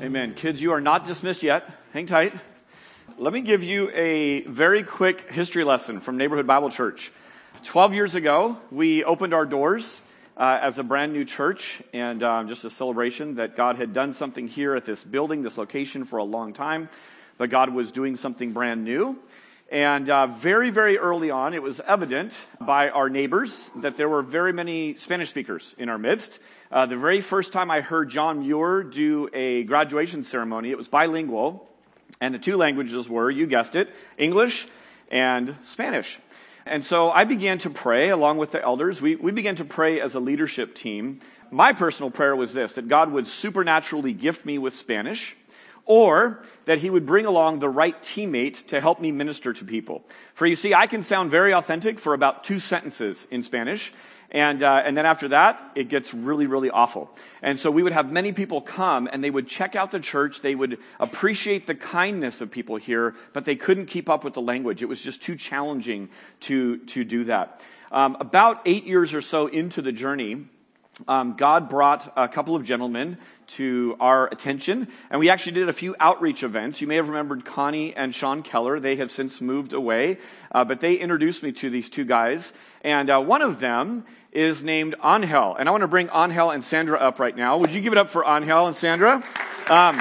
Amen. Kids, you are not dismissed yet. Hang tight. Let me give you a very quick history lesson from Neighborhood Bible Church. 12 years ago, we opened our doors uh, as a brand new church and um, just a celebration that God had done something here at this building, this location for a long time, but God was doing something brand new. And uh, very, very early on, it was evident by our neighbors that there were very many Spanish speakers in our midst. Uh, the very first time I heard John Muir do a graduation ceremony, it was bilingual, and the two languages were, you guessed it, English and Spanish. And so I began to pray along with the elders. We, we began to pray as a leadership team. My personal prayer was this, that God would supernaturally gift me with Spanish or that he would bring along the right teammate to help me minister to people. For you see, I can sound very authentic for about two sentences in Spanish, and, uh, and then after that, it gets really, really awful. And so we would have many people come and they would check out the church. They would appreciate the kindness of people here, but they couldn't keep up with the language. It was just too challenging to, to do that. Um, about eight years or so into the journey, um, God brought a couple of gentlemen to our attention, and we actually did a few outreach events. You may have remembered Connie and Sean Keller. They have since moved away, uh, but they introduced me to these two guys, and uh, one of them is named Angel, and I want to bring Angel and Sandra up right now. Would you give it up for Angel and Sandra? Um,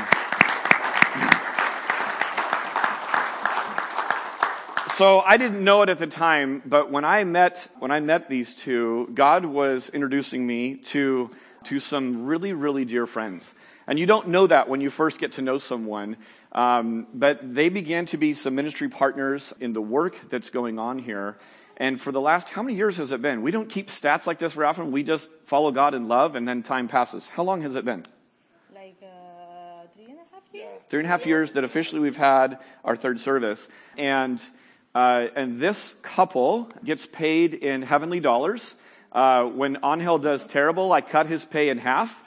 so I didn't know it at the time, but when I met when I met these two, God was introducing me to to some really really dear friends. And you don't know that when you first get to know someone, um, but they began to be some ministry partners in the work that's going on here. And for the last, how many years has it been? We don't keep stats like this very often. We just follow God in love, and then time passes. How long has it been? Like uh, three and a half years. Three and a half years that officially we've had our third service, and uh, and this couple gets paid in heavenly dollars. Uh, when Angel does terrible, I cut his pay in half.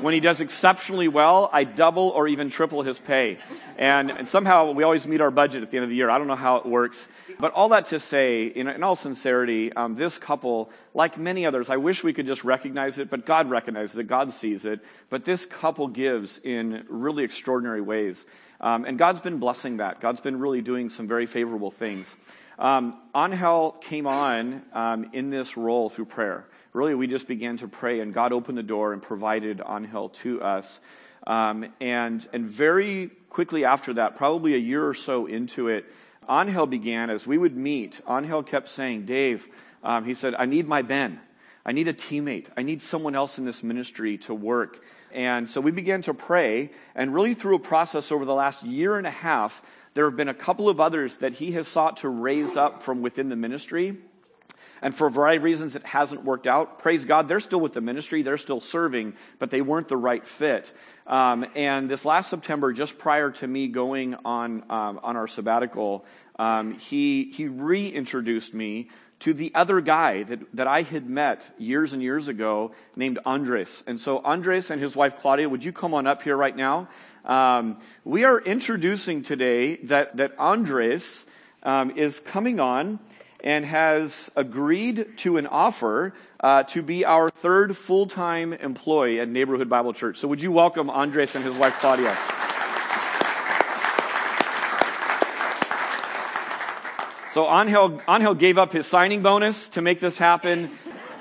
When he does exceptionally well, I double or even triple his pay. And, and, somehow we always meet our budget at the end of the year. I don't know how it works. But all that to say, in, in all sincerity, um, this couple, like many others, I wish we could just recognize it, but God recognizes it, God sees it. But this couple gives in really extraordinary ways. Um, and God's been blessing that. God's been really doing some very favorable things. Um, Angel came on um, in this role through prayer. Really, we just began to pray, and God opened the door and provided Angel to us. Um, and and very quickly after that, probably a year or so into it, Angel began as we would meet. Angel kept saying, "Dave," um, he said, "I need my Ben. I need a teammate. I need someone else in this ministry to work." And so we began to pray, and really through a process over the last year and a half, there have been a couple of others that he has sought to raise up from within the ministry. And for a variety of reasons, it hasn't worked out. Praise God, they're still with the ministry, they're still serving, but they weren't the right fit. Um, and this last September, just prior to me going on um, on our sabbatical, um, he he reintroduced me to the other guy that, that I had met years and years ago named Andres. And so Andres and his wife Claudia, would you come on up here right now? Um, we are introducing today that, that Andres um, is coming on and has agreed to an offer uh, to be our third full-time employee at Neighborhood Bible Church. So would you welcome Andres and his wife Claudia? So Angel, Angel gave up his signing bonus to make this happen.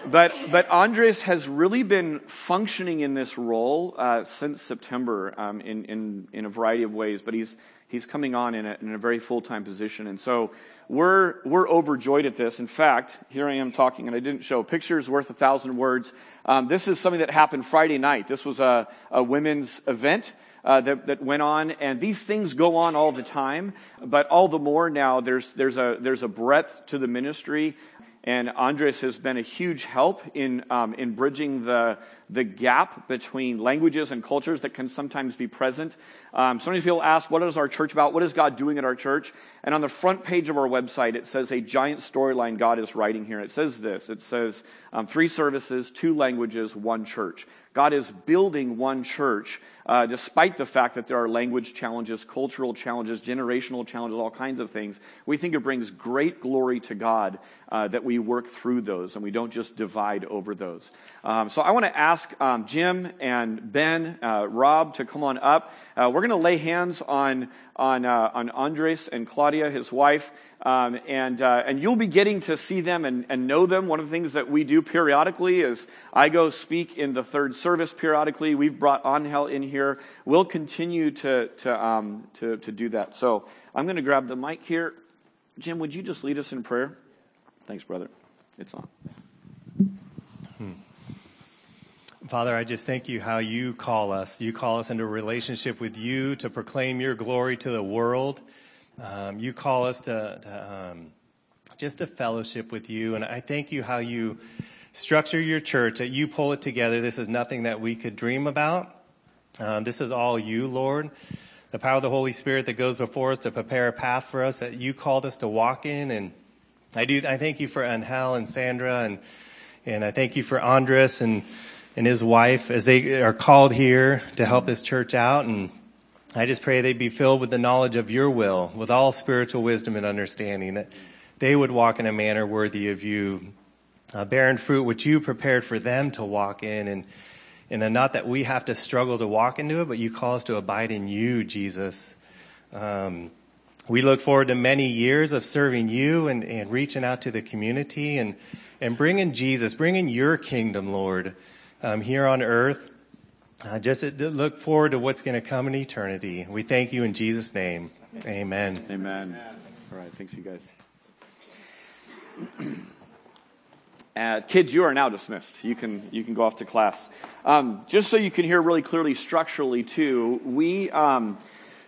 But, but Andres has really been functioning in this role uh, since September um, in, in, in a variety of ways. But he's, he's coming on in a, in a very full-time position. And so we're, we're overjoyed at this. In fact, here I am talking, and I didn't show pictures worth a thousand words. Um, this is something that happened Friday night. This was a, a women's event uh, that, that went on, and these things go on all the time. But all the more now, there's there's a there's a breadth to the ministry, and Andres has been a huge help in um, in bridging the the gap between languages and cultures that can sometimes be present. Um, sometimes people ask, "What is our church about? What is God doing at our church?" And on the front page of our website, it says a giant storyline God is writing here. It says this: It says um, three services, two languages, one church. God is building one church, uh, despite the fact that there are language challenges, cultural challenges, generational challenges, all kinds of things. We think it brings great glory to God uh, that we work through those and we don't just divide over those. Um, so I want to ask ask um, Jim and Ben, uh, Rob to come on up. Uh, we're going to lay hands on on uh, on Andres and Claudia, his wife, um, and uh, and you'll be getting to see them and, and know them. One of the things that we do periodically is I go speak in the third service periodically. We've brought Angel in here. We'll continue to to um, to to do that. So I'm going to grab the mic here. Jim, would you just lead us in prayer? Thanks, brother. It's on. Father, I just thank you how you call us. You call us into a relationship with you to proclaim your glory to the world. Um, you call us to, to um, just a fellowship with you. And I thank you how you structure your church, that you pull it together. This is nothing that we could dream about. Um, this is all you, Lord. The power of the Holy Spirit that goes before us to prepare a path for us that you called us to walk in. And I do, I thank you for Angel and Sandra and, and I thank you for Andres and, and his wife as they are called here to help this church out. And I just pray they be filled with the knowledge of your will, with all spiritual wisdom and understanding, that they would walk in a manner worthy of you, uh, bearing fruit which you prepared for them to walk in. And, and not that we have to struggle to walk into it, but you call us to abide in you, Jesus. Um, we look forward to many years of serving you and, and reaching out to the community and, and bringing Jesus, bringing your kingdom, Lord um, here on earth. Uh, just look forward to what's going to come in eternity. We thank you in Jesus' name. Amen. Amen. All right. Thanks, you guys. Uh, kids, you are now dismissed. You can you can go off to class. Um, just so you can hear really clearly structurally too, we um,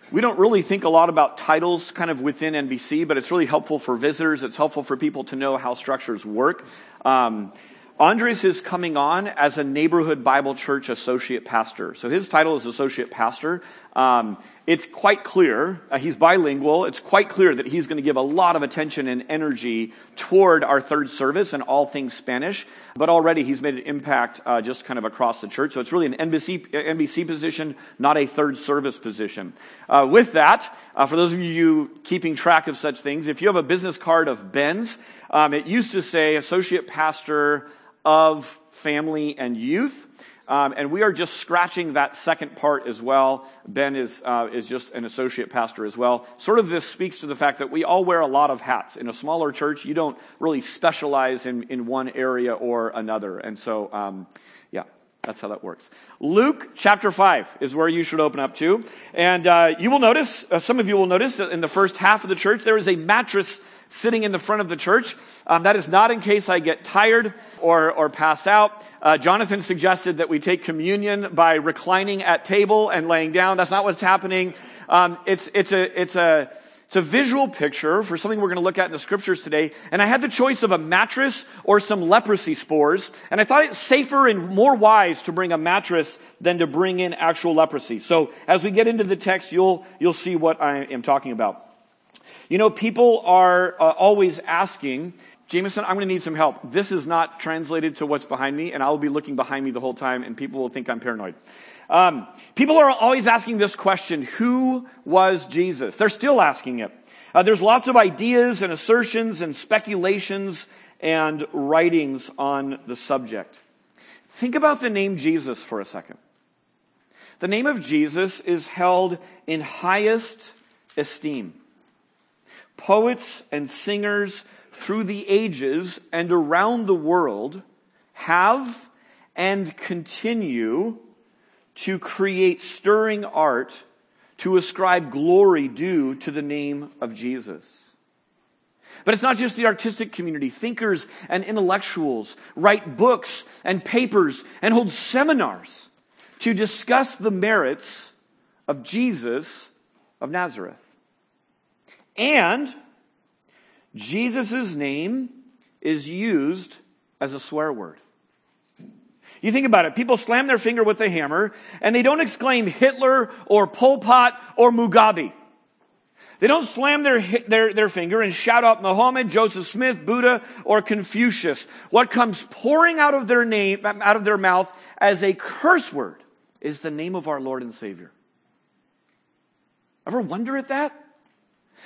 we don't really think a lot about titles kind of within NBC, but it's really helpful for visitors. It's helpful for people to know how structures work. Um, Andres is coming on as a neighborhood Bible church associate pastor. So his title is associate pastor. Um, it's quite clear, uh, he's bilingual. It's quite clear that he's going to give a lot of attention and energy toward our third service and all things Spanish. But already he's made an impact uh, just kind of across the church. So it's really an NBC, NBC position, not a third service position. Uh, with that, uh, for those of you keeping track of such things, if you have a business card of Ben's, um, it used to say associate pastor of family and youth. Um, and we are just scratching that second part as well. Ben is uh, is just an associate pastor as well. Sort of this speaks to the fact that we all wear a lot of hats. In a smaller church, you don't really specialize in in one area or another. And so, um, yeah, that's how that works. Luke chapter 5 is where you should open up to. And uh, you will notice, uh, some of you will notice that in the first half of the church, there is a mattress sitting in the front of the church. Um, that is not in case I get tired or, or pass out. Uh, Jonathan suggested that we take communion by reclining at table and laying down. That's not what's happening. Um, it's, it's a, it's a, it's a visual picture for something we're going to look at in the scriptures today. And I had the choice of a mattress or some leprosy spores. And I thought it's safer and more wise to bring a mattress than to bring in actual leprosy. So as we get into the text, you'll, you'll see what I am talking about. You know, people are uh, always asking, Jameson, I'm going to need some help. This is not translated to what's behind me, and I'll be looking behind me the whole time, and people will think I'm paranoid. Um, people are always asking this question Who was Jesus? They're still asking it. Uh, there's lots of ideas and assertions and speculations and writings on the subject. Think about the name Jesus for a second. The name of Jesus is held in highest esteem. Poets and singers through the ages and around the world have and continue to create stirring art to ascribe glory due to the name of Jesus. But it's not just the artistic community. Thinkers and intellectuals write books and papers and hold seminars to discuss the merits of Jesus of Nazareth. And Jesus' name is used as a swear word. You think about it. People slam their finger with a hammer and they don't exclaim Hitler or Pol Pot or Mugabe. They don't slam their, their, their finger and shout out Muhammad, Joseph Smith, Buddha, or Confucius. What comes pouring out of their name, out of their mouth as a curse word is the name of our Lord and Savior. Ever wonder at that?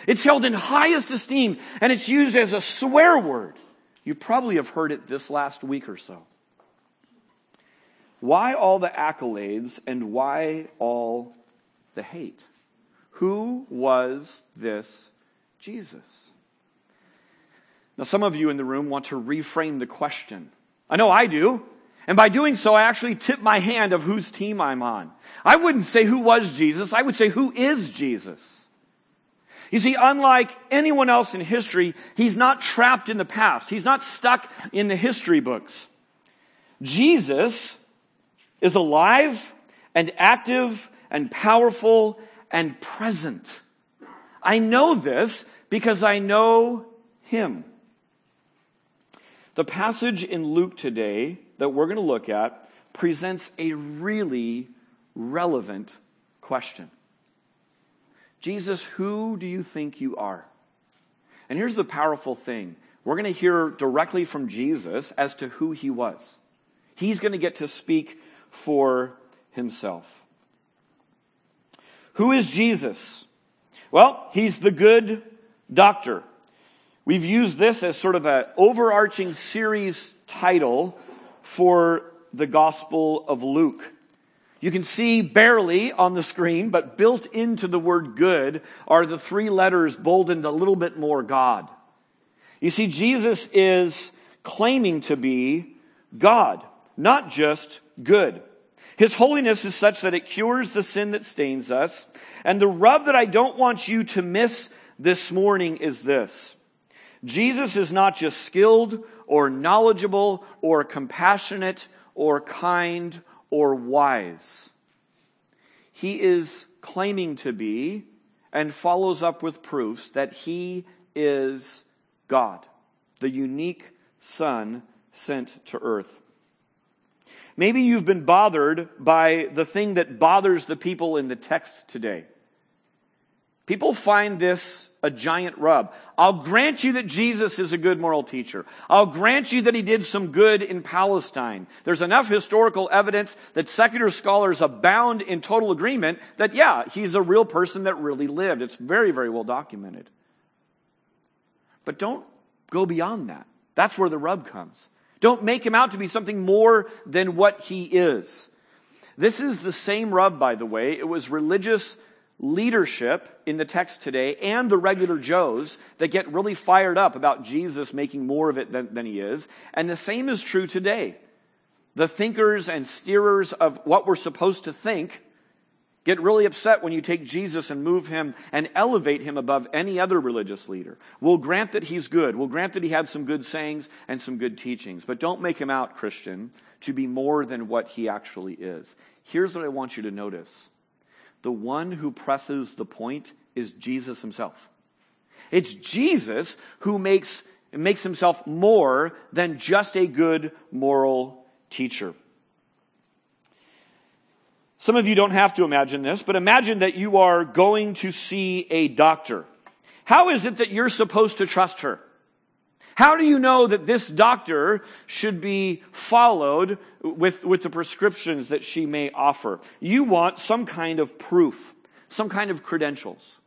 It's held in highest esteem and it's used as a swear word. You probably have heard it this last week or so. Why all the accolades and why all the hate? Who was this Jesus? Now, some of you in the room want to reframe the question. I know I do. And by doing so, I actually tip my hand of whose team I'm on. I wouldn't say who was Jesus. I would say who is Jesus. You see, unlike anyone else in history, he's not trapped in the past. He's not stuck in the history books. Jesus is alive and active and powerful and present. I know this because I know him. The passage in Luke today that we're going to look at presents a really relevant question. Jesus, who do you think you are? And here's the powerful thing. We're going to hear directly from Jesus as to who he was. He's going to get to speak for himself. Who is Jesus? Well, he's the good doctor. We've used this as sort of an overarching series title for the Gospel of Luke. You can see barely on the screen, but built into the word good are the three letters boldened a little bit more God. You see, Jesus is claiming to be God, not just good. His holiness is such that it cures the sin that stains us. And the rub that I don't want you to miss this morning is this. Jesus is not just skilled or knowledgeable or compassionate or kind or wise. He is claiming to be and follows up with proofs that he is God, the unique Son sent to earth. Maybe you've been bothered by the thing that bothers the people in the text today. People find this a giant rub. I'll grant you that Jesus is a good moral teacher. I'll grant you that he did some good in Palestine. There's enough historical evidence that secular scholars abound in total agreement that, yeah, he's a real person that really lived. It's very, very well documented. But don't go beyond that. That's where the rub comes. Don't make him out to be something more than what he is. This is the same rub, by the way. It was religious leadership in the text today and the regular Joes that get really fired up about Jesus making more of it than, than he is. And the same is true today. The thinkers and steerers of what we're supposed to think get really upset when you take Jesus and move him and elevate him above any other religious leader. We'll grant that he's good. We'll grant that he had some good sayings and some good teachings, but don't make him out, Christian, to be more than what he actually is. Here's what I want you to notice the one who presses the point is Jesus himself. It's Jesus who makes, makes himself more than just a good moral teacher. Some of you don't have to imagine this, but imagine that you are going to see a doctor. How is it that you're supposed to trust her? How do you know that this doctor should be followed with, with the prescriptions that she may offer? You want some kind of proof, some kind of credentials.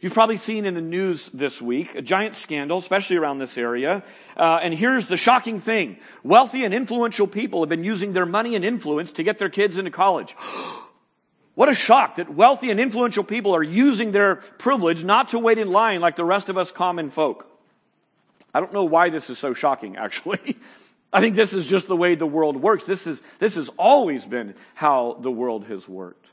You've probably seen in the news this week a giant scandal, especially around this area. Uh, and here's the shocking thing. Wealthy and influential people have been using their money and influence to get their kids into college. what a shock that wealthy and influential people are using their privilege not to wait in line like the rest of us common folk. I don't know why this is so shocking, actually. I think this is just the way the world works. This, is, this has always been how the world has worked.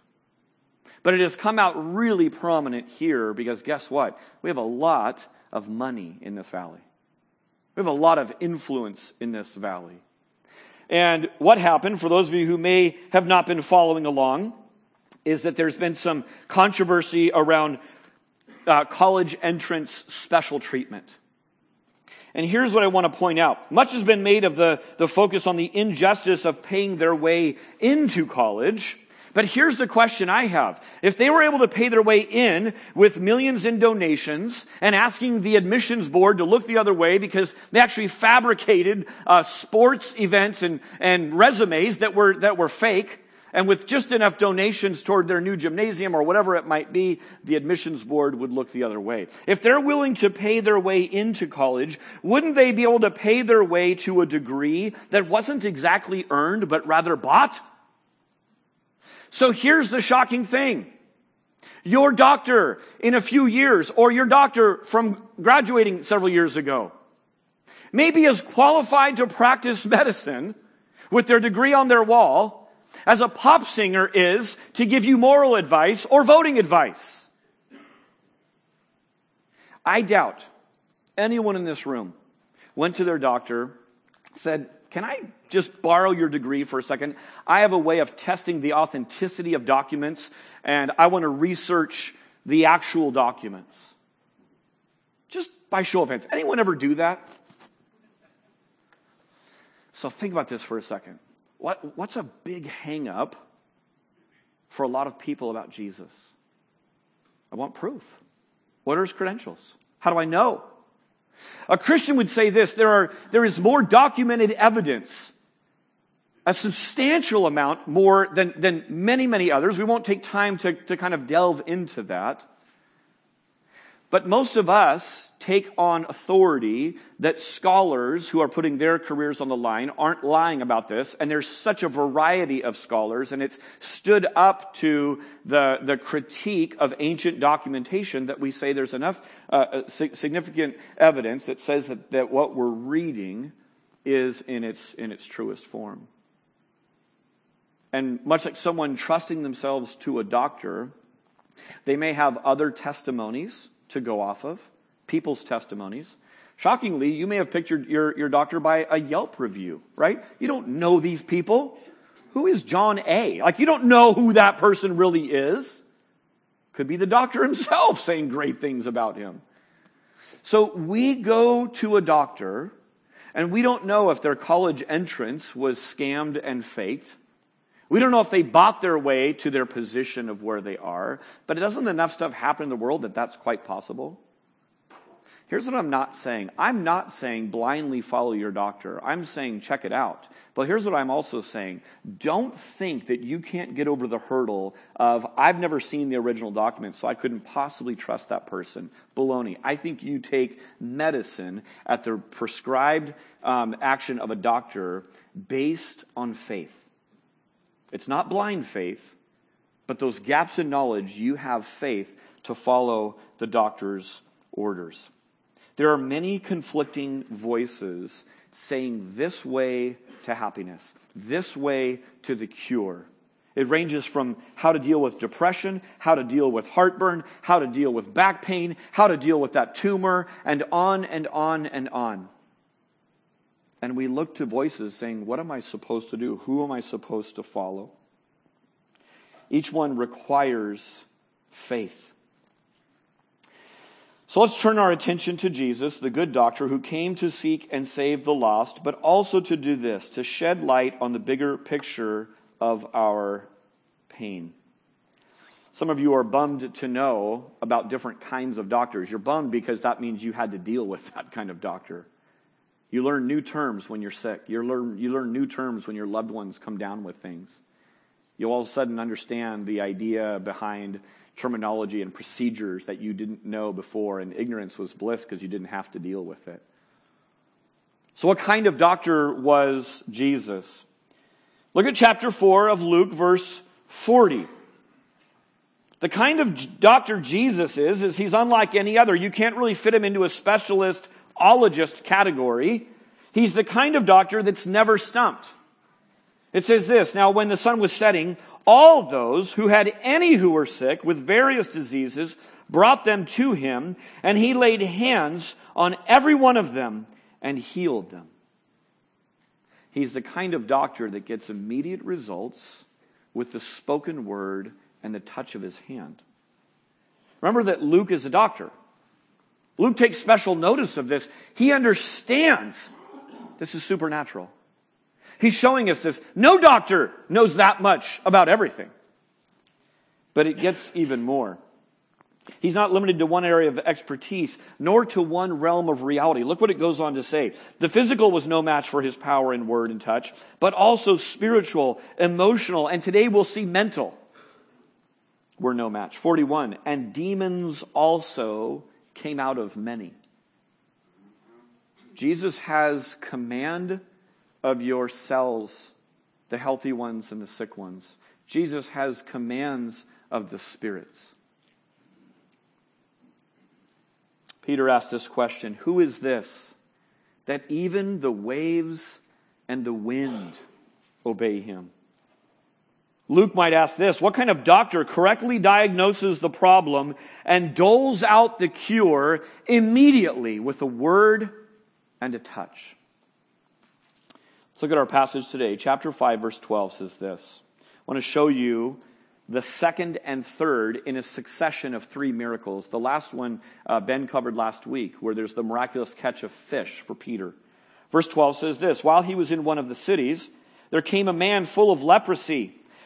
But it has come out really prominent here because guess what? We have a lot of money in this valley. We have a lot of influence in this valley. And what happened, for those of you who may have not been following along, is that there's been some controversy around uh, college entrance special treatment. And here's what I want to point out. Much has been made of the, the focus on the injustice of paying their way into college. But here's the question I have. If they were able to pay their way in with millions in donations and asking the admissions board to look the other way because they actually fabricated uh, sports events and, and resumes that were, that were fake, And with just enough donations toward their new gymnasium or whatever it might be, the admissions board would look the other way. If they're willing to pay their way into college, wouldn't they be able to pay their way to a degree that wasn't exactly earned, but rather bought? So here's the shocking thing. Your doctor in a few years, or your doctor from graduating several years ago, maybe is qualified to practice medicine with their degree on their wall as a pop singer is to give you moral advice or voting advice. I doubt anyone in this room went to their doctor, said, Can I just borrow your degree for a second? I have a way of testing the authenticity of documents, and I want to research the actual documents. Just by show of hands. Anyone ever do that? So think about this for a second. What, what's a big hang up for a lot of people about Jesus? I want proof. What are his credentials? How do I know? A Christian would say this there, are, there is more documented evidence, a substantial amount more than, than many, many others. We won't take time to, to kind of delve into that. But most of us take on authority that scholars who are putting their careers on the line aren't lying about this. And there's such a variety of scholars and it's stood up to the, the critique of ancient documentation that we say there's enough uh, uh significant evidence that says that, that what we're reading is in its, in its truest form. And much like someone trusting themselves to a doctor, they may have other testimonies to go off of, people's testimonies. Shockingly, you may have pictured your, your doctor by a Yelp review, right? You don't know these people. Who is John A? Like, you don't know who that person really is. Could be the doctor himself saying great things about him. So we go to a doctor and we don't know if their college entrance was scammed and faked. We don't know if they bought their way to their position of where they are, but doesn't enough stuff happen in the world that that's quite possible? Here's what I'm not saying. I'm not saying blindly follow your doctor. I'm saying check it out. But here's what I'm also saying. Don't think that you can't get over the hurdle of, I've never seen the original document, so I couldn't possibly trust that person. Baloney. I think you take medicine at the prescribed um, action of a doctor based on faith. It's not blind faith, but those gaps in knowledge, you have faith to follow the doctor's orders. There are many conflicting voices saying this way to happiness, this way to the cure. It ranges from how to deal with depression, how to deal with heartburn, how to deal with back pain, how to deal with that tumor, and on and on and on. And we look to voices saying, What am I supposed to do? Who am I supposed to follow? Each one requires faith. So let's turn our attention to Jesus, the good doctor who came to seek and save the lost, but also to do this, to shed light on the bigger picture of our pain. Some of you are bummed to know about different kinds of doctors. You're bummed because that means you had to deal with that kind of doctor. You learn new terms when you're sick. You learn, you learn new terms when your loved ones come down with things. You all of a sudden understand the idea behind terminology and procedures that you didn't know before, and ignorance was bliss because you didn't have to deal with it. So, what kind of doctor was Jesus? Look at chapter 4 of Luke, verse 40. The kind of doctor Jesus is, is he's unlike any other. You can't really fit him into a specialist ologist category. He's the kind of doctor that's never stumped. It says this, now when the sun was setting, all those who had any who were sick with various diseases brought them to him, and he laid hands on every one of them and healed them. He's the kind of doctor that gets immediate results with the spoken word and the touch of his hand. Remember that Luke is a doctor. Luke takes special notice of this. He understands this is supernatural. He's showing us this. No doctor knows that much about everything. But it gets even more. He's not limited to one area of expertise, nor to one realm of reality. Look what it goes on to say. The physical was no match for his power in word and touch, but also spiritual, emotional, and today we'll see mental were no match. 41. And demons also came out of many. Jesus has command of your cells, the healthy ones and the sick ones. Jesus has commands of the spirits. Peter asked this question Who is this that even the waves and the wind obey him? Luke might ask this What kind of doctor correctly diagnoses the problem and doles out the cure immediately with a word and a touch? Let's look at our passage today. Chapter 5, verse 12 says this. I want to show you the second and third in a succession of three miracles. The last one uh, Ben covered last week, where there's the miraculous catch of fish for Peter. Verse 12 says this While he was in one of the cities, there came a man full of leprosy.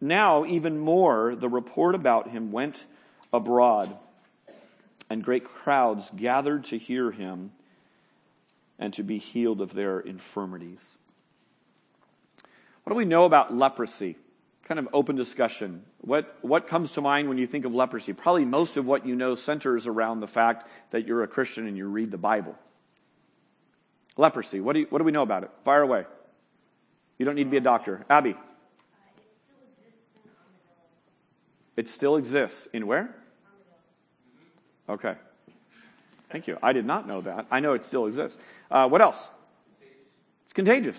now, even more, the report about him went abroad, and great crowds gathered to hear him and to be healed of their infirmities. What do we know about leprosy? Kind of open discussion. What, what comes to mind when you think of leprosy? Probably most of what you know centers around the fact that you're a Christian and you read the Bible. Leprosy, what do, you, what do we know about it? Fire away. You don't need to be a doctor. Abby. It still exists. In where? Okay. Thank you. I did not know that. I know it still exists. Uh, what else? It's contagious.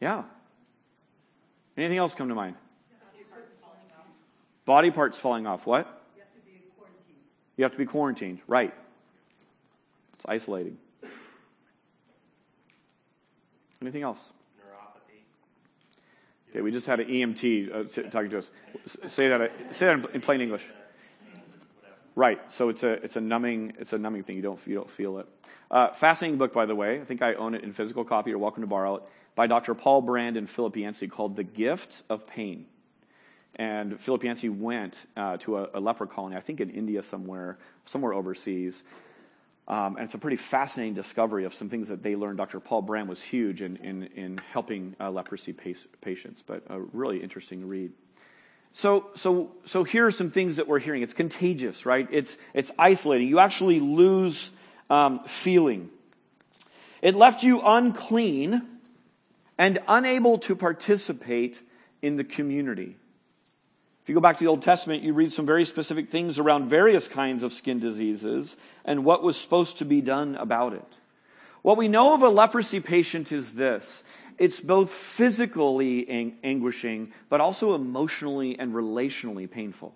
Yeah. Anything else come to mind? Body parts falling off. What? You have to be quarantined. You have to be quarantined. Right. It's isolating. Anything else? Okay, we just had an EMT uh, talking to us. Say that. Say that in plain English. Right. So it's a it's a numbing it's a numbing thing. You don't you don't feel it. Uh, fascinating book, by the way. I think I own it in physical copy. You're welcome to borrow it by Dr. Paul Brand and Philip Yancey called "The Gift of Pain." And Philip Yancey went uh, to a, a leper colony, I think in India somewhere, somewhere overseas, um, and it's a pretty fascinating discovery of some things that they learned. Dr. Paul Brand was huge in, in, in helping uh, leprosy patients, but a really interesting read. So, so, so here are some things that we're hearing. It's contagious, right? It's, it's isolating. You actually lose um, feeling. It left you unclean and unable to participate in the community. If you go back to the Old Testament, you read some very specific things around various kinds of skin diseases and what was supposed to be done about it. What we know of a leprosy patient is this. It's both physically ang- anguishing, but also emotionally and relationally painful.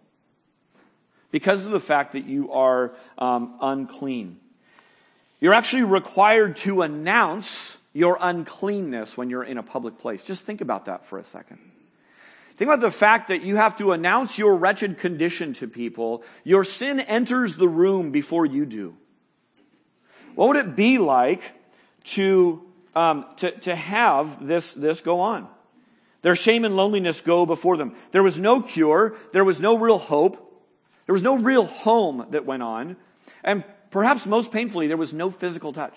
Because of the fact that you are um, unclean. You're actually required to announce your uncleanness when you're in a public place. Just think about that for a second. Think about the fact that you have to announce your wretched condition to people. Your sin enters the room before you do. What would it be like to, um, to, to have this, this go on? Their shame and loneliness go before them. There was no cure. There was no real hope. There was no real home that went on. And perhaps most painfully, there was no physical touch.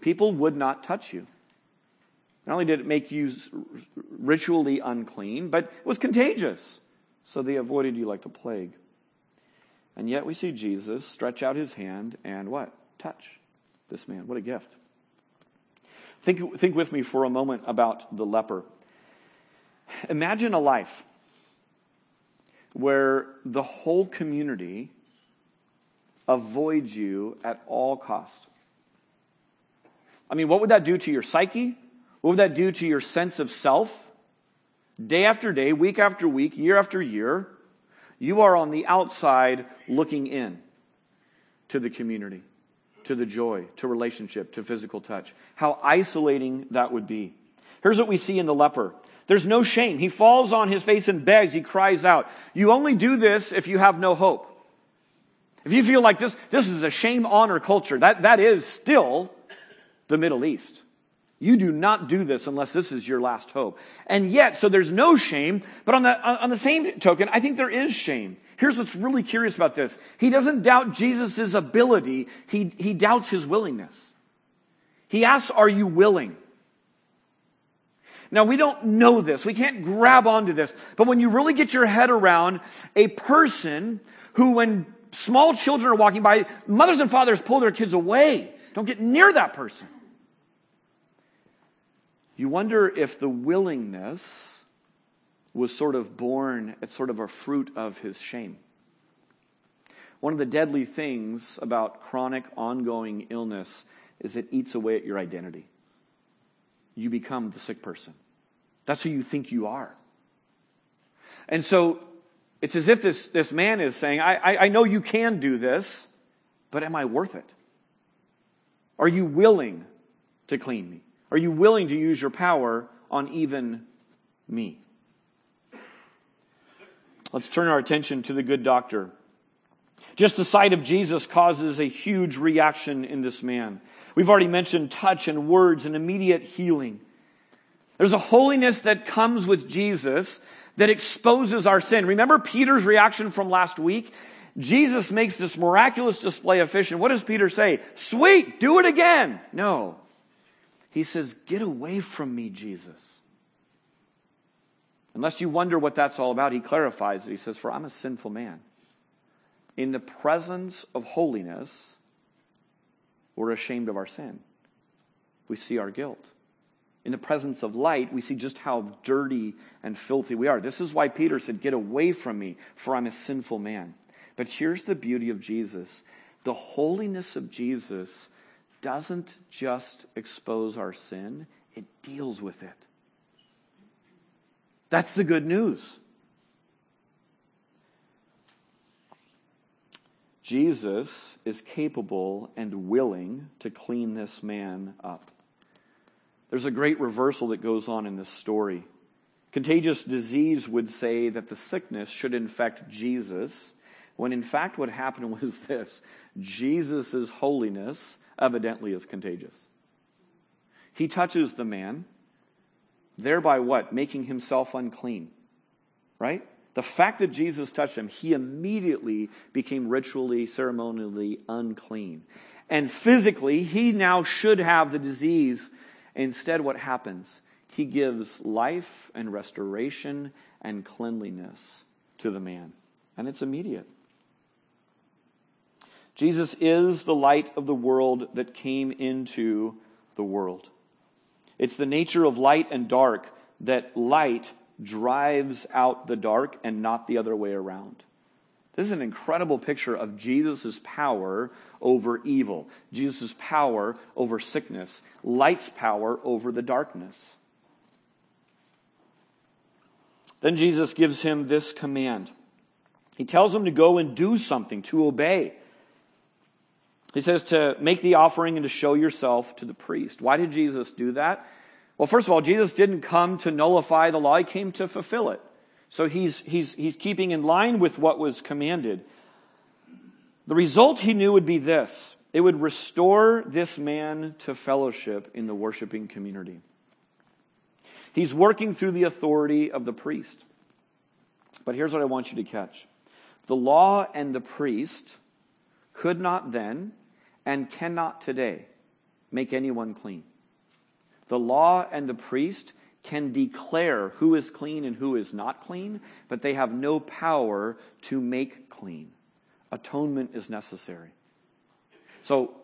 People would not touch you. Not only did it make you ritually unclean, but it was contagious. So they avoided you like the plague. And yet we see Jesus stretch out his hand and what? Touch this man. What a gift. Think, think with me for a moment about the leper. Imagine a life where the whole community avoids you at all cost. I mean, what would that do to your psyche? What would that do to your sense of self? Day after day, week after week, year after year, you are on the outside looking in. to the community, to the joy, to relationship, to physical touch. How isolating that would be. Here's what we see in the leper. There's no shame. He falls on his face and begs. He cries out. You only do this if you have no hope. If you feel like this, this is a shame honor culture, that, that is still the Middle East. You do not do this unless this is your last hope. And yet, so there's no shame, but on the, on the same token, I think there is shame. Here's what's really curious about this. He doesn't doubt Jesus' ability, he, he doubts his willingness. He asks, Are you willing? Now, we don't know this. We can't grab onto this. But when you really get your head around a person who, when small children are walking by, mothers and fathers pull their kids away. Don't get near that person. You wonder if the willingness was sort of born as sort of a fruit of his shame. One of the deadly things about chronic, ongoing illness is it eats away at your identity. You become the sick person. That's who you think you are. And so it's as if this, this man is saying, I, I, I know you can do this, but am I worth it? Are you willing to clean me? Are you willing to use your power on even me? Let's turn our attention to the good doctor. Just the sight of Jesus causes a huge reaction in this man. We've already mentioned touch and words and immediate healing. There's a holiness that comes with Jesus that exposes our sin. Remember Peter's reaction from last week? Jesus makes this miraculous display of fish, and what does Peter say? Sweet, do it again. No. He says, Get away from me, Jesus. Unless you wonder what that's all about, he clarifies it. He says, For I'm a sinful man. In the presence of holiness, we're ashamed of our sin. We see our guilt. In the presence of light, we see just how dirty and filthy we are. This is why Peter said, Get away from me, for I'm a sinful man. But here's the beauty of Jesus the holiness of Jesus doesn't just expose our sin, it deals with it. That's the good news. Jesus is capable and willing to clean this man up. There's a great reversal that goes on in this story. Contagious disease would say that the sickness should infect Jesus, when in fact what happened was this Jesus' holiness evidently is contagious. He touches the man, thereby what? Making himself unclean. Right? The fact that Jesus touched him, he immediately became ritually, ceremonially unclean. And physically, he now should have the disease. Instead, what happens? He gives life and restoration and cleanliness to the man. And it's immediate. Jesus is the light of the world that came into the world. It's the nature of light and dark that light drives out the dark and not the other way around. This is an incredible picture of Jesus' power over evil, Jesus' power over sickness, light's power over the darkness. Then Jesus gives him this command. He tells him to go and do something, to obey. He says to make the offering and to show yourself to the priest. Why did Jesus do that? Well, first of all, Jesus didn't come to nullify the law, he came to fulfill it. So he's, he's, he's keeping in line with what was commanded. The result he knew would be this it would restore this man to fellowship in the worshiping community. He's working through the authority of the priest. But here's what I want you to catch the law and the priest could not then and cannot today make anyone clean. The law and the priest can declare who is clean and who is not clean, but they have no power to make clean. Atonement is necessary. So,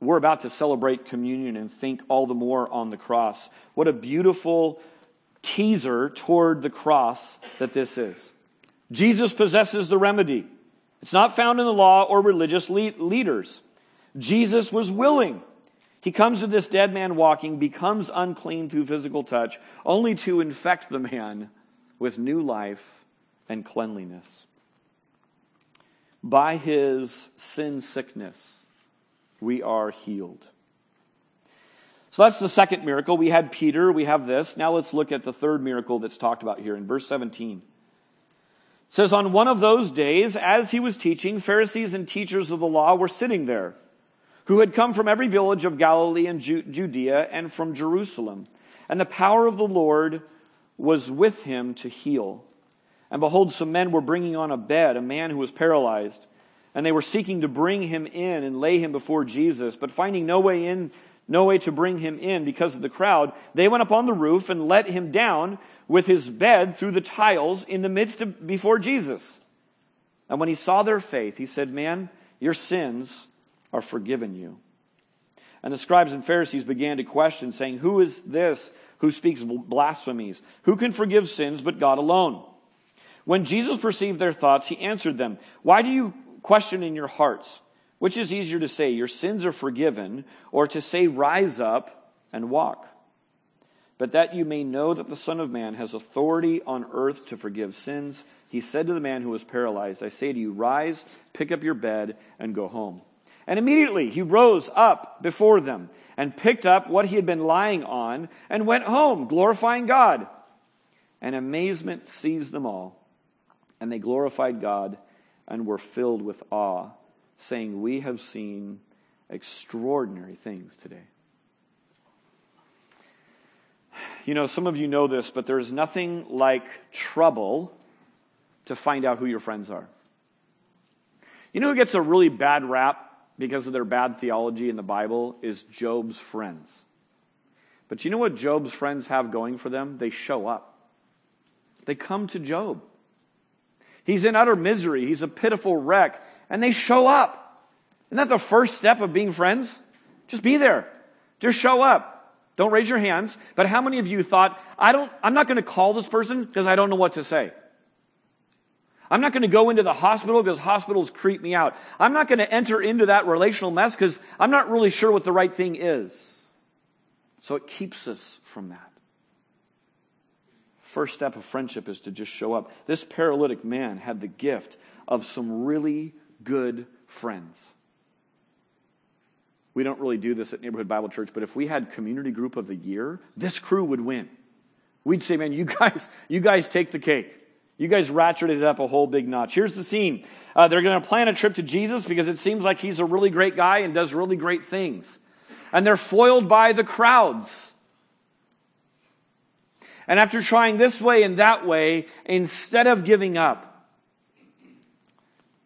we're about to celebrate communion and think all the more on the cross. What a beautiful teaser toward the cross that this is. Jesus possesses the remedy. It's not found in the law or religious leaders. Jesus was willing. He comes to this dead man walking, becomes unclean through physical touch, only to infect the man with new life and cleanliness. by his sin sickness, we are healed. So that's the second miracle. We had Peter, we have this. Now let's look at the third miracle that's talked about here in verse 17. It says, On one of those days, as he was teaching, Pharisees and teachers of the law were sitting there, who had come from every village of Galilee and Judea and from Jerusalem. And the power of the Lord was with him to heal. And behold, some men were bringing on a bed a man who was paralyzed. And they were seeking to bring him in and lay him before Jesus. But finding no way in no way to bring him in because of the crowd, they went up on the roof and let him down with his bed through the tiles in the midst of before Jesus. And when he saw their faith, he said, Man, your sins are forgiven you. And the scribes and Pharisees began to question, saying, Who is this who speaks blasphemies? Who can forgive sins but God alone? When Jesus perceived their thoughts, he answered them, Why do you question in your hearts? Which is easier to say, your sins are forgiven, or to say, rise up and walk? But that you may know that the Son of Man has authority on earth to forgive sins, he said to the man who was paralyzed, I say to you, rise, pick up your bed, and go home. And immediately he rose up before them and picked up what he had been lying on and went home, glorifying God. And amazement seized them all, and they glorified God and were filled with awe saying, We have seen extraordinary things today. You know, some of you know this, but there's nothing like trouble to find out who your friends are. You know who gets a really bad rap because of their bad theology in the Bible is Job's friends. But you know what Job's friends have going for them? They show up. They come to Job. He's in utter misery. He's a pitiful wreck and they show up. Isn't that the first step of being friends? Just be there. Just show up. Don't raise your hands. But how many of you thought, I don't, I'm not going to call this person because I don't know what to say. I'm not going to go into the hospital because hospitals creep me out. I'm not going to enter into that relational mess because I'm not really sure what the right thing is. So it keeps us from that. First step of friendship is to just show up. This paralytic man had the gift of some really good friends. We don't really do this at Neighborhood Bible Church, but if we had community group of the year, this crew would win. We'd say, man, you guys, you guys take the cake. You guys ratcheted it up a whole big notch. Here's the scene. Uh, they're going to plan a trip to Jesus because it seems like he's a really great guy and does really great things. And they're foiled by the crowds. And after trying this way and that way, instead of giving up,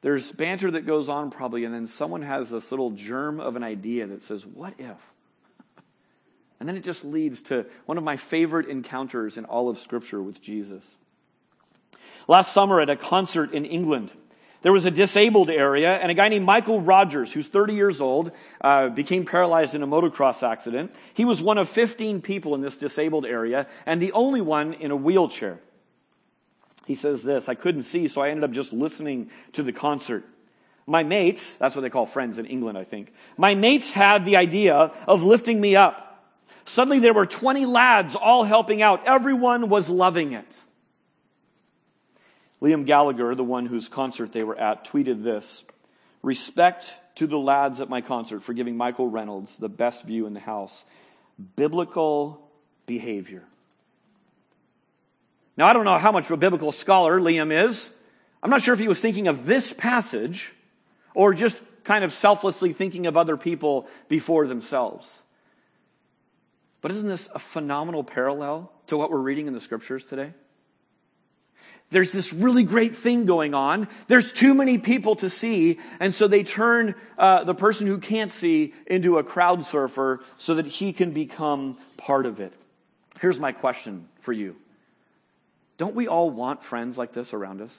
there's banter that goes on probably, and then someone has this little germ of an idea that says, What if? And then it just leads to one of my favorite encounters in all of Scripture with Jesus. Last summer at a concert in England, there was a disabled area, and a guy named Michael Rogers, who's 30 years old, uh, became paralyzed in a motocross accident. He was one of 15 people in this disabled area, and the only one in a wheelchair. He says this, I couldn't see, so I ended up just listening to the concert. My mates, that's what they call friends in England, I think. My mates had the idea of lifting me up. Suddenly there were 20 lads all helping out. Everyone was loving it. Liam Gallagher, the one whose concert they were at, tweeted this Respect to the lads at my concert for giving Michael Reynolds the best view in the house. Biblical behavior. Now, I don't know how much of a biblical scholar Liam is. I'm not sure if he was thinking of this passage or just kind of selflessly thinking of other people before themselves. But isn't this a phenomenal parallel to what we're reading in the scriptures today? There's this really great thing going on. There's too many people to see, and so they turn uh, the person who can't see into a crowd surfer so that he can become part of it. Here's my question for you don't we all want friends like this around us?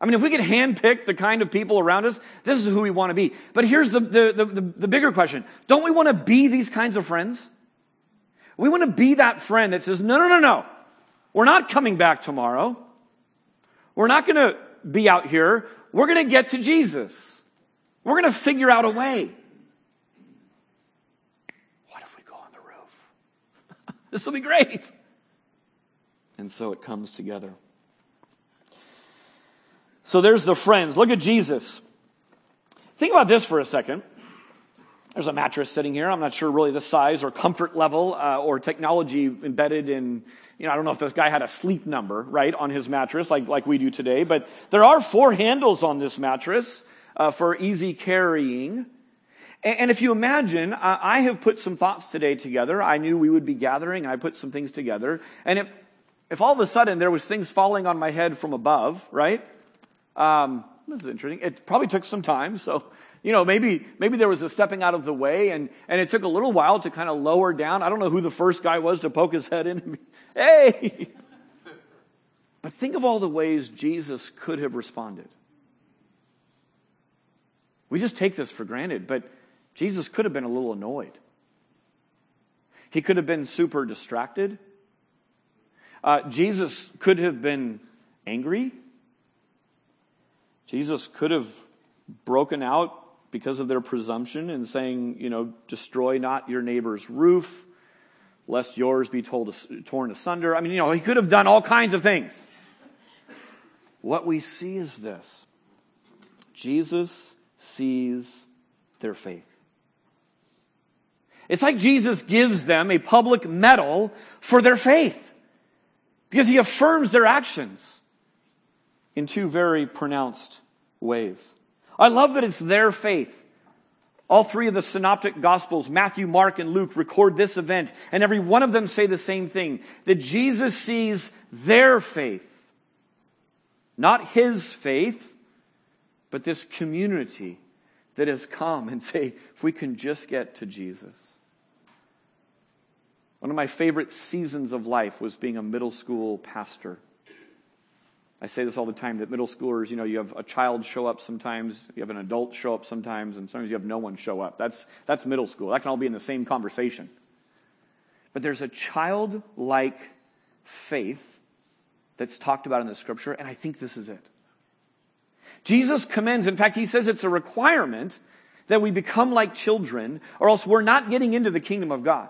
I mean, if we could handpick the kind of people around us, this is who we want to be. But here's the, the, the, the, bigger question. Don't we want to be these kinds of friends? We want to be that friend that says, no, no, no, no. We're not coming back tomorrow. We're not going to be out here. We're going to get to Jesus. We're going to figure out a way. What if we go on the roof? this will be great. And so it comes together. So there's the friends. Look at Jesus. Think about this for a second. There's a mattress sitting here. I'm not sure really the size or comfort level uh, or technology embedded in, you know, I don't know if this guy had a sleep number, right, on his mattress like, like we do today, but there are four handles on this mattress uh, for easy carrying. And, and if you imagine, I have put some thoughts today together. I knew we would be gathering. I put some things together. And if, if all of a sudden there was things falling on my head from above, right? Um, this is interesting. It probably took some time, so you know, maybe, maybe there was a stepping out of the way and, and it took a little while to kind of lower down. I don't know who the first guy was to poke his head in hey! But think of all the ways Jesus could have responded. We just take this for granted, but Jesus could have been a little annoyed. He could have been super distracted. Uh, Jesus could have been angry. Jesus could have broken out because of their presumption and saying, you know, destroy not your neighbor's roof, lest yours be told, torn asunder. I mean, you know, he could have done all kinds of things. What we see is this Jesus sees their faith. It's like Jesus gives them a public medal for their faith because he affirms their actions in two very pronounced ways. I love that it's their faith. All three of the synoptic gospels, Matthew, Mark, and Luke, record this event, and every one of them say the same thing, that Jesus sees their faith. Not his faith, but this community that has come and say, if we can just get to Jesus. One of my favorite seasons of life was being a middle school pastor. I say this all the time that middle schoolers, you know, you have a child show up sometimes, you have an adult show up sometimes, and sometimes you have no one show up. That's, that's middle school. That can all be in the same conversation. But there's a childlike faith that's talked about in the scripture, and I think this is it. Jesus commends, in fact, he says it's a requirement that we become like children, or else we're not getting into the kingdom of God.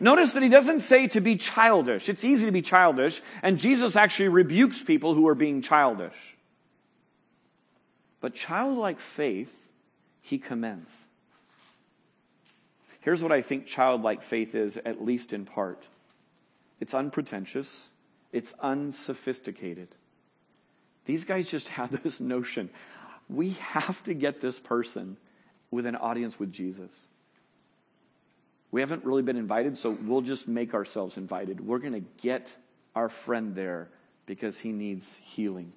Notice that he doesn't say to be childish. It's easy to be childish, and Jesus actually rebukes people who are being childish. But childlike faith, he commends. Here's what I think childlike faith is, at least in part it's unpretentious, it's unsophisticated. These guys just have this notion we have to get this person with an audience with Jesus. We haven't really been invited, so we'll just make ourselves invited. We're going to get our friend there because he needs healing.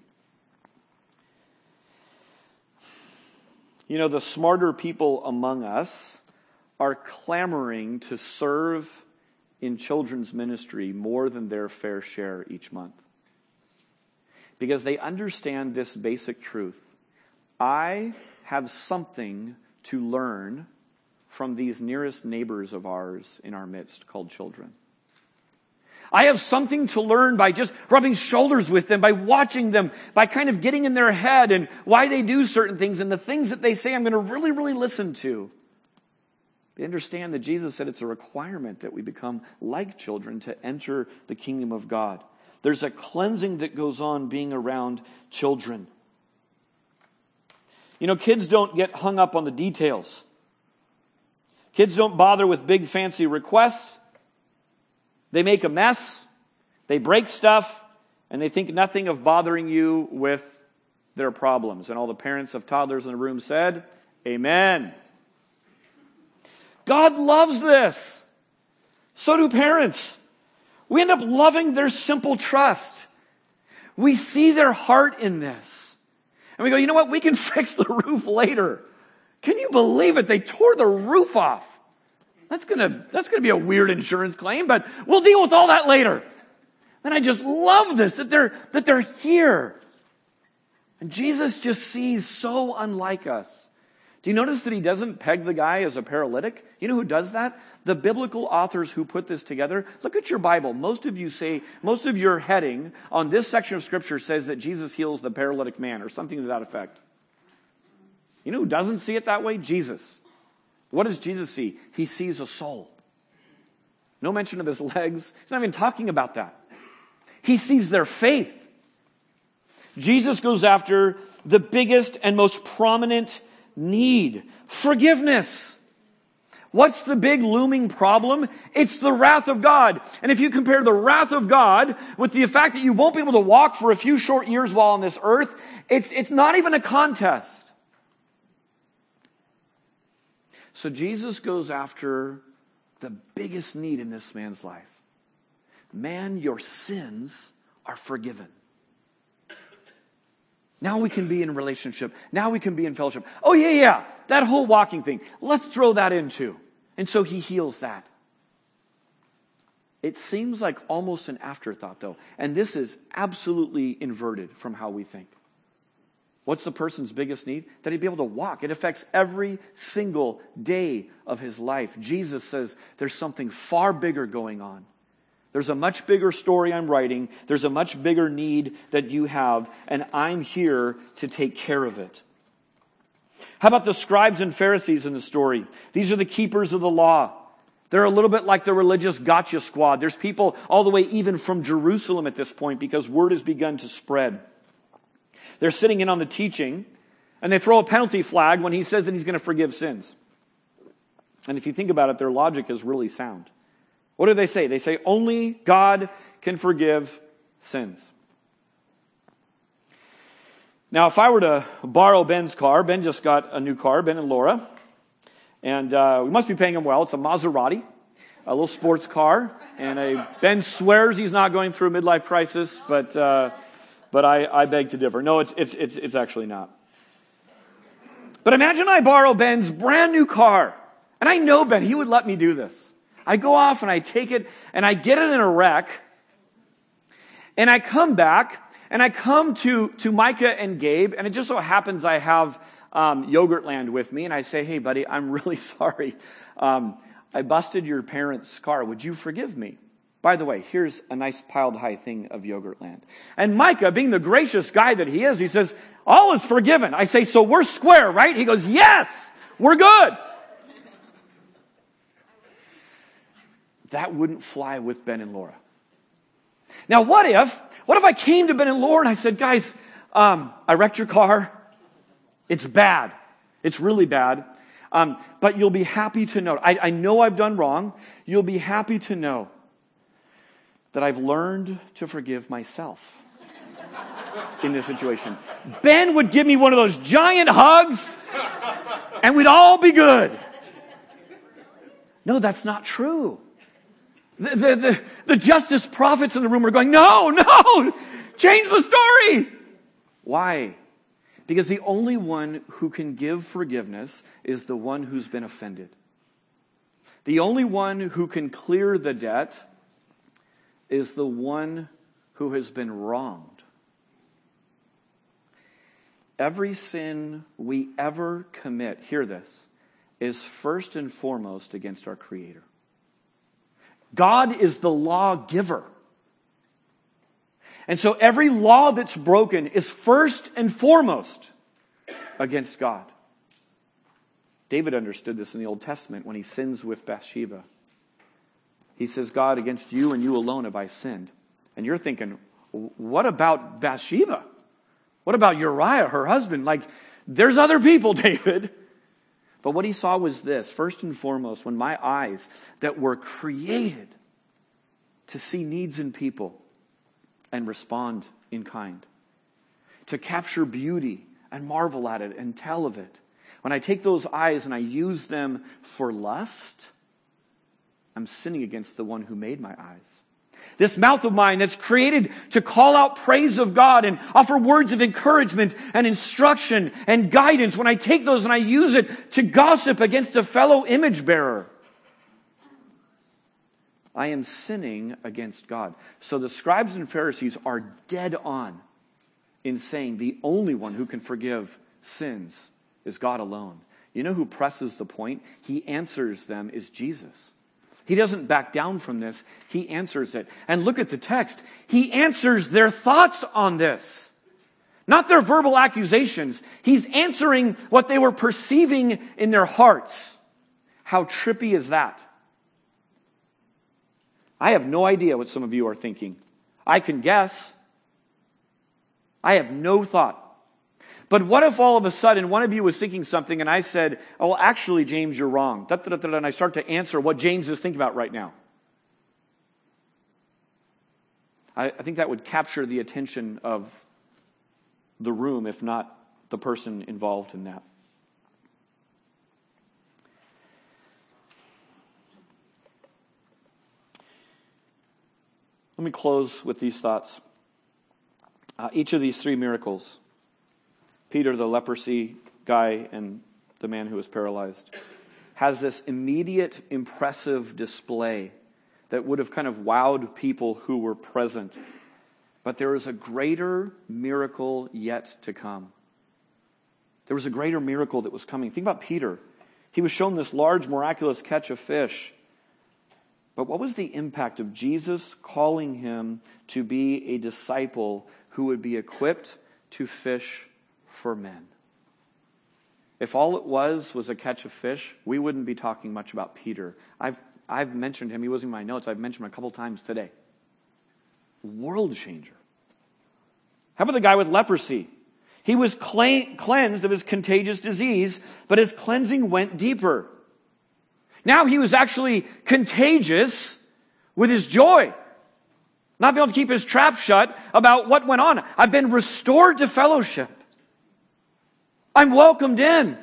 You know, the smarter people among us are clamoring to serve in children's ministry more than their fair share each month. Because they understand this basic truth. I have something to learn from these nearest neighbors of ours in our midst called children. I have something to learn by just rubbing shoulders with them, by watching them, by kind of getting in their head and why they do certain things and the things that they say I'm going to really, really listen to. They understand that Jesus said it's a requirement that we become like children to enter the kingdom of God. There's a cleansing that goes on being around children. You know, kids don't get hung up on the details. Kids don't bother with big fancy requests. They make a mess. They break stuff and they think nothing of bothering you with their problems. And all the parents of toddlers in the room said, Amen. God loves this. So do parents. We end up loving their simple trust. We see their heart in this. And we go, you know what? We can fix the roof later. Can you believe it? They tore the roof off. That's gonna, that's gonna be a weird insurance claim, but we'll deal with all that later. And I just love this, that they're, that they're here. And Jesus just sees so unlike us. Do you notice that he doesn't peg the guy as a paralytic? You know who does that? The biblical authors who put this together. Look at your Bible. Most of you say, most of your heading on this section of scripture says that Jesus heals the paralytic man or something to that effect. You know who doesn't see it that way? Jesus. What does Jesus see? He sees a soul. No mention of his legs. He's not even talking about that. He sees their faith. Jesus goes after the biggest and most prominent need. Forgiveness. What's the big looming problem? It's the wrath of God. And if you compare the wrath of God with the fact that you won't be able to walk for a few short years while on this earth, it's, it's not even a contest. So Jesus goes after the biggest need in this man's life. Man, your sins are forgiven. Now we can be in relationship. Now we can be in fellowship. Oh yeah, yeah. That whole walking thing. Let's throw that in too. And so he heals that. It seems like almost an afterthought though. And this is absolutely inverted from how we think. What's the person's biggest need? That he'd be able to walk. It affects every single day of his life. Jesus says there's something far bigger going on. There's a much bigger story I'm writing. There's a much bigger need that you have, and I'm here to take care of it. How about the scribes and Pharisees in the story? These are the keepers of the law. They're a little bit like the religious gotcha squad. There's people all the way even from Jerusalem at this point because word has begun to spread. They're sitting in on the teaching and they throw a penalty flag when he says that he's going to forgive sins. And if you think about it, their logic is really sound. What do they say? They say only God can forgive sins. Now, if I were to borrow Ben's car, Ben just got a new car, Ben and Laura, and uh, we must be paying him well. It's a Maserati, a little sports car, and a, Ben swears he's not going through a midlife crisis, but uh, but I, I beg to differ. No, it's it's it's it's actually not. But imagine I borrow Ben's brand new car, and I know Ben; he would let me do this. I go off and I take it and I get it in a wreck. And I come back and I come to, to Micah and Gabe, and it just so happens I have um, Yogurtland with me, and I say, "Hey, buddy, I'm really sorry. Um, I busted your parents' car. Would you forgive me?" By the way, here's a nice piled high thing of Yogurtland. And Micah, being the gracious guy that he is, he says, "All is forgiven." I say, "So we're square, right?" He goes, "Yes, we're good." that wouldn't fly with Ben and Laura. Now, what if, what if I came to Ben and Laura and I said, guys, um, I wrecked your car. It's bad. It's really bad. Um, but you'll be happy to know, I, I know I've done wrong. You'll be happy to know that I've learned to forgive myself in this situation. Ben would give me one of those giant hugs and we'd all be good. No, that's not true. The, the, the, the justice prophets in the room are going, no, no, change the story. Why? Because the only one who can give forgiveness is the one who's been offended. The only one who can clear the debt is the one who has been wronged. Every sin we ever commit, hear this, is first and foremost against our Creator. God is the lawgiver. And so every law that's broken is first and foremost against God. David understood this in the Old Testament when he sins with Bathsheba. He says, God, against you and you alone have I sinned. And you're thinking, what about Bathsheba? What about Uriah, her husband? Like, there's other people, David. But what he saw was this first and foremost, when my eyes that were created to see needs in people and respond in kind, to capture beauty and marvel at it and tell of it. When I take those eyes and I use them for lust, I'm sinning against the one who made my eyes. This mouth of mine that's created to call out praise of God and offer words of encouragement and instruction and guidance. When I take those and I use it to gossip against a fellow image bearer, I am sinning against God. So the scribes and Pharisees are dead on in saying the only one who can forgive sins is God alone. You know who presses the point? He answers them is Jesus. He doesn't back down from this. He answers it. And look at the text. He answers their thoughts on this. Not their verbal accusations. He's answering what they were perceiving in their hearts. How trippy is that? I have no idea what some of you are thinking. I can guess. I have no thought. But what if all of a sudden one of you was thinking something and I said, Oh, actually, James, you're wrong. And I start to answer what James is thinking about right now. I, think that would capture the attention of the room, if not the person involved in that. Let me close with these thoughts. Uh, each of these three miracles Peter, the leprosy guy, and the man who was paralyzed has this immediate, impressive display that would have kind of wowed people who were present. But there is a greater miracle yet to come. There was a greater miracle that was coming. Think about Peter. He was shown this large, miraculous catch of fish. But what was the impact of Jesus calling him to be a disciple who would be equipped to fish for men? If all it was was a catch of fish, we wouldn't be talking much about Peter. I've I've mentioned him. He wasn't in my notes. I've mentioned him a couple times today. World changer. How about the guy with leprosy? He was cleansed of his contagious disease, but his cleansing went deeper. Now he was actually contagious with his joy. Not being able to keep his trap shut about what went on. I've been restored to fellowship. I'm welcomed in.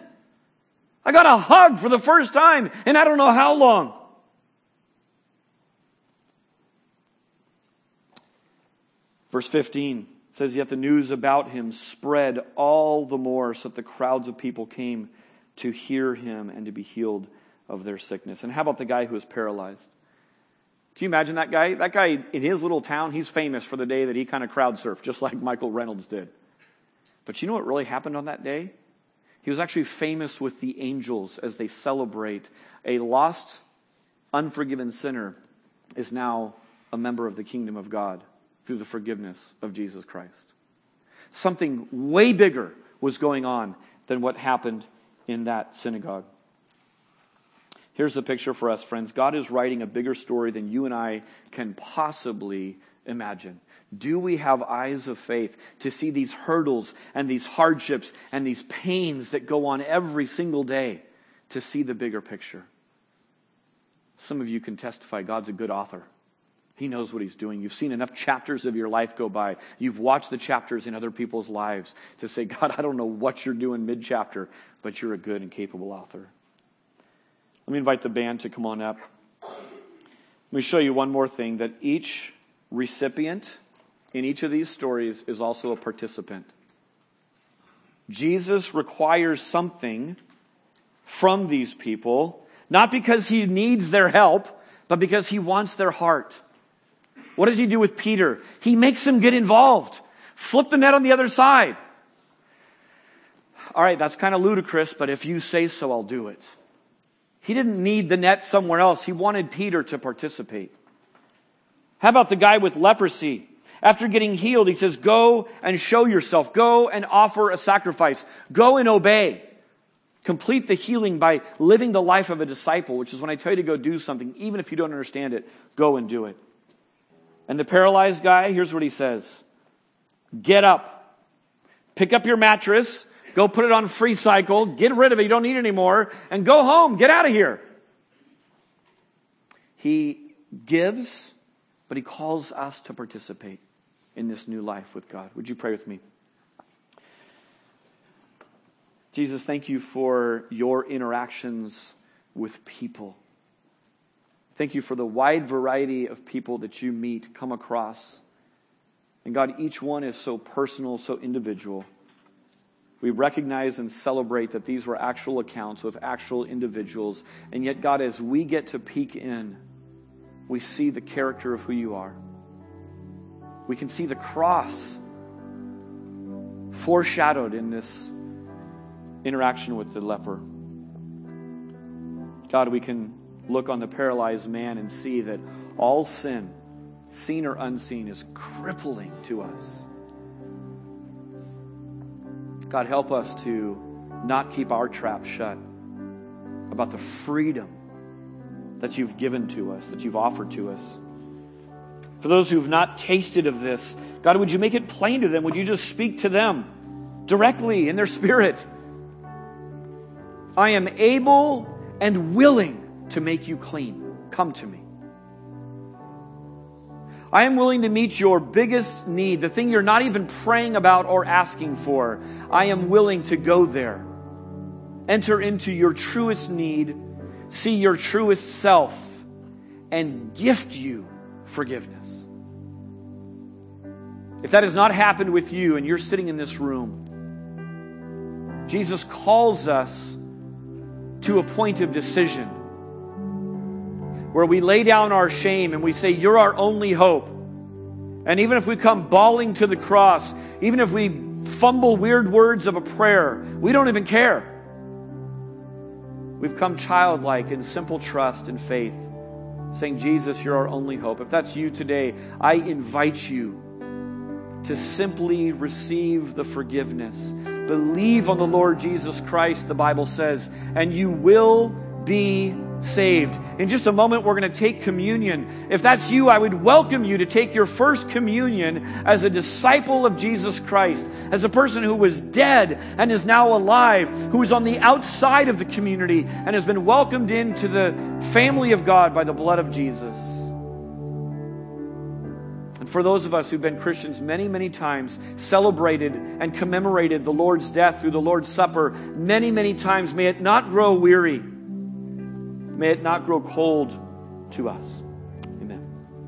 I got a hug for the first time in I don't know how long. Verse 15 says, Yet the news about him spread all the more so that the crowds of people came to hear him and to be healed of their sickness. And how about the guy who was paralyzed? Can you imagine that guy? That guy in his little town, he's famous for the day that he kind of crowd surfed, just like Michael Reynolds did. But you know what really happened on that day? He was actually famous with the angels as they celebrate a lost, unforgiven sinner is now a member of the kingdom of God through the forgiveness of Jesus Christ. Something way bigger was going on than what happened in that synagogue. Here's the picture for us, friends. God is writing a bigger story than you and I can possibly imagine. Do we have eyes of faith to see these hurdles and these hardships and these pains that go on every single day to see the bigger picture? Some of you can testify God's a good author. He knows what he's doing. You've seen enough chapters of your life go by. You've watched the chapters in other people's lives to say, God, I don't know what you're doing mid chapter, but you're a good and capable author. Let me invite the band to come on up. Let me show you one more thing that each recipient in each of these stories is also a participant. Jesus requires something from these people, not because he needs their help, but because he wants their heart. What does he do with Peter? He makes him get involved. Flip the net on the other side. All right, that's kind of ludicrous, but if you say so, I'll do it. He didn't need the net somewhere else. He wanted Peter to participate. How about the guy with leprosy? After getting healed, he says, go and show yourself. Go and offer a sacrifice. Go and obey. Complete the healing by living the life of a disciple, which is when I tell you to go do something, even if you don't understand it, go and do it. And the paralyzed guy, here's what he says Get up, pick up your mattress, go put it on free cycle, get rid of it, you don't need it anymore, and go home, get out of here. He gives, but he calls us to participate in this new life with God. Would you pray with me? Jesus, thank you for your interactions with people. Thank you for the wide variety of people that you meet, come across. And God, each one is so personal, so individual. We recognize and celebrate that these were actual accounts with actual individuals. And yet, God, as we get to peek in, we see the character of who you are. We can see the cross foreshadowed in this interaction with the leper. God, we can look on the paralyzed man and see that all sin, seen or unseen, is crippling to us. God, help us to not keep our trap shut about the freedom that you've given to us, that you've offered to us. For those who've not tasted of this, God, would you make it plain to them? Would you just speak to them directly in their spirit? I am able and willing to make you clean. Come to me. I am willing to meet your biggest need, the thing you're not even praying about or asking for. I am willing to go there. Enter into your truest need, see your truest self, and gift you forgiveness. If that has not happened with you and you're sitting in this room, Jesus calls us to a point of decision where we lay down our shame and we say, You're our only hope. And even if we come bawling to the cross, even if we fumble weird words of a prayer, we don't even care. We've come childlike in simple trust and faith, saying, Jesus, you're our only hope. If that's you today, I invite you to simply receive the forgiveness. Believe on the Lord Jesus Christ, the Bible says, and you will be saved. In just a moment, we're going to take communion. If that's you, I would welcome you to take your first communion as a disciple of Jesus Christ, as a person who was dead and is now alive, who is on the outside of the community and has been welcomed into the family of God by the blood of Jesus. And for those of us who've been Christians many, many times, celebrated and commemorated the Lord's death through the Lord's Supper many, many times, may it not grow weary May it not grow cold to us.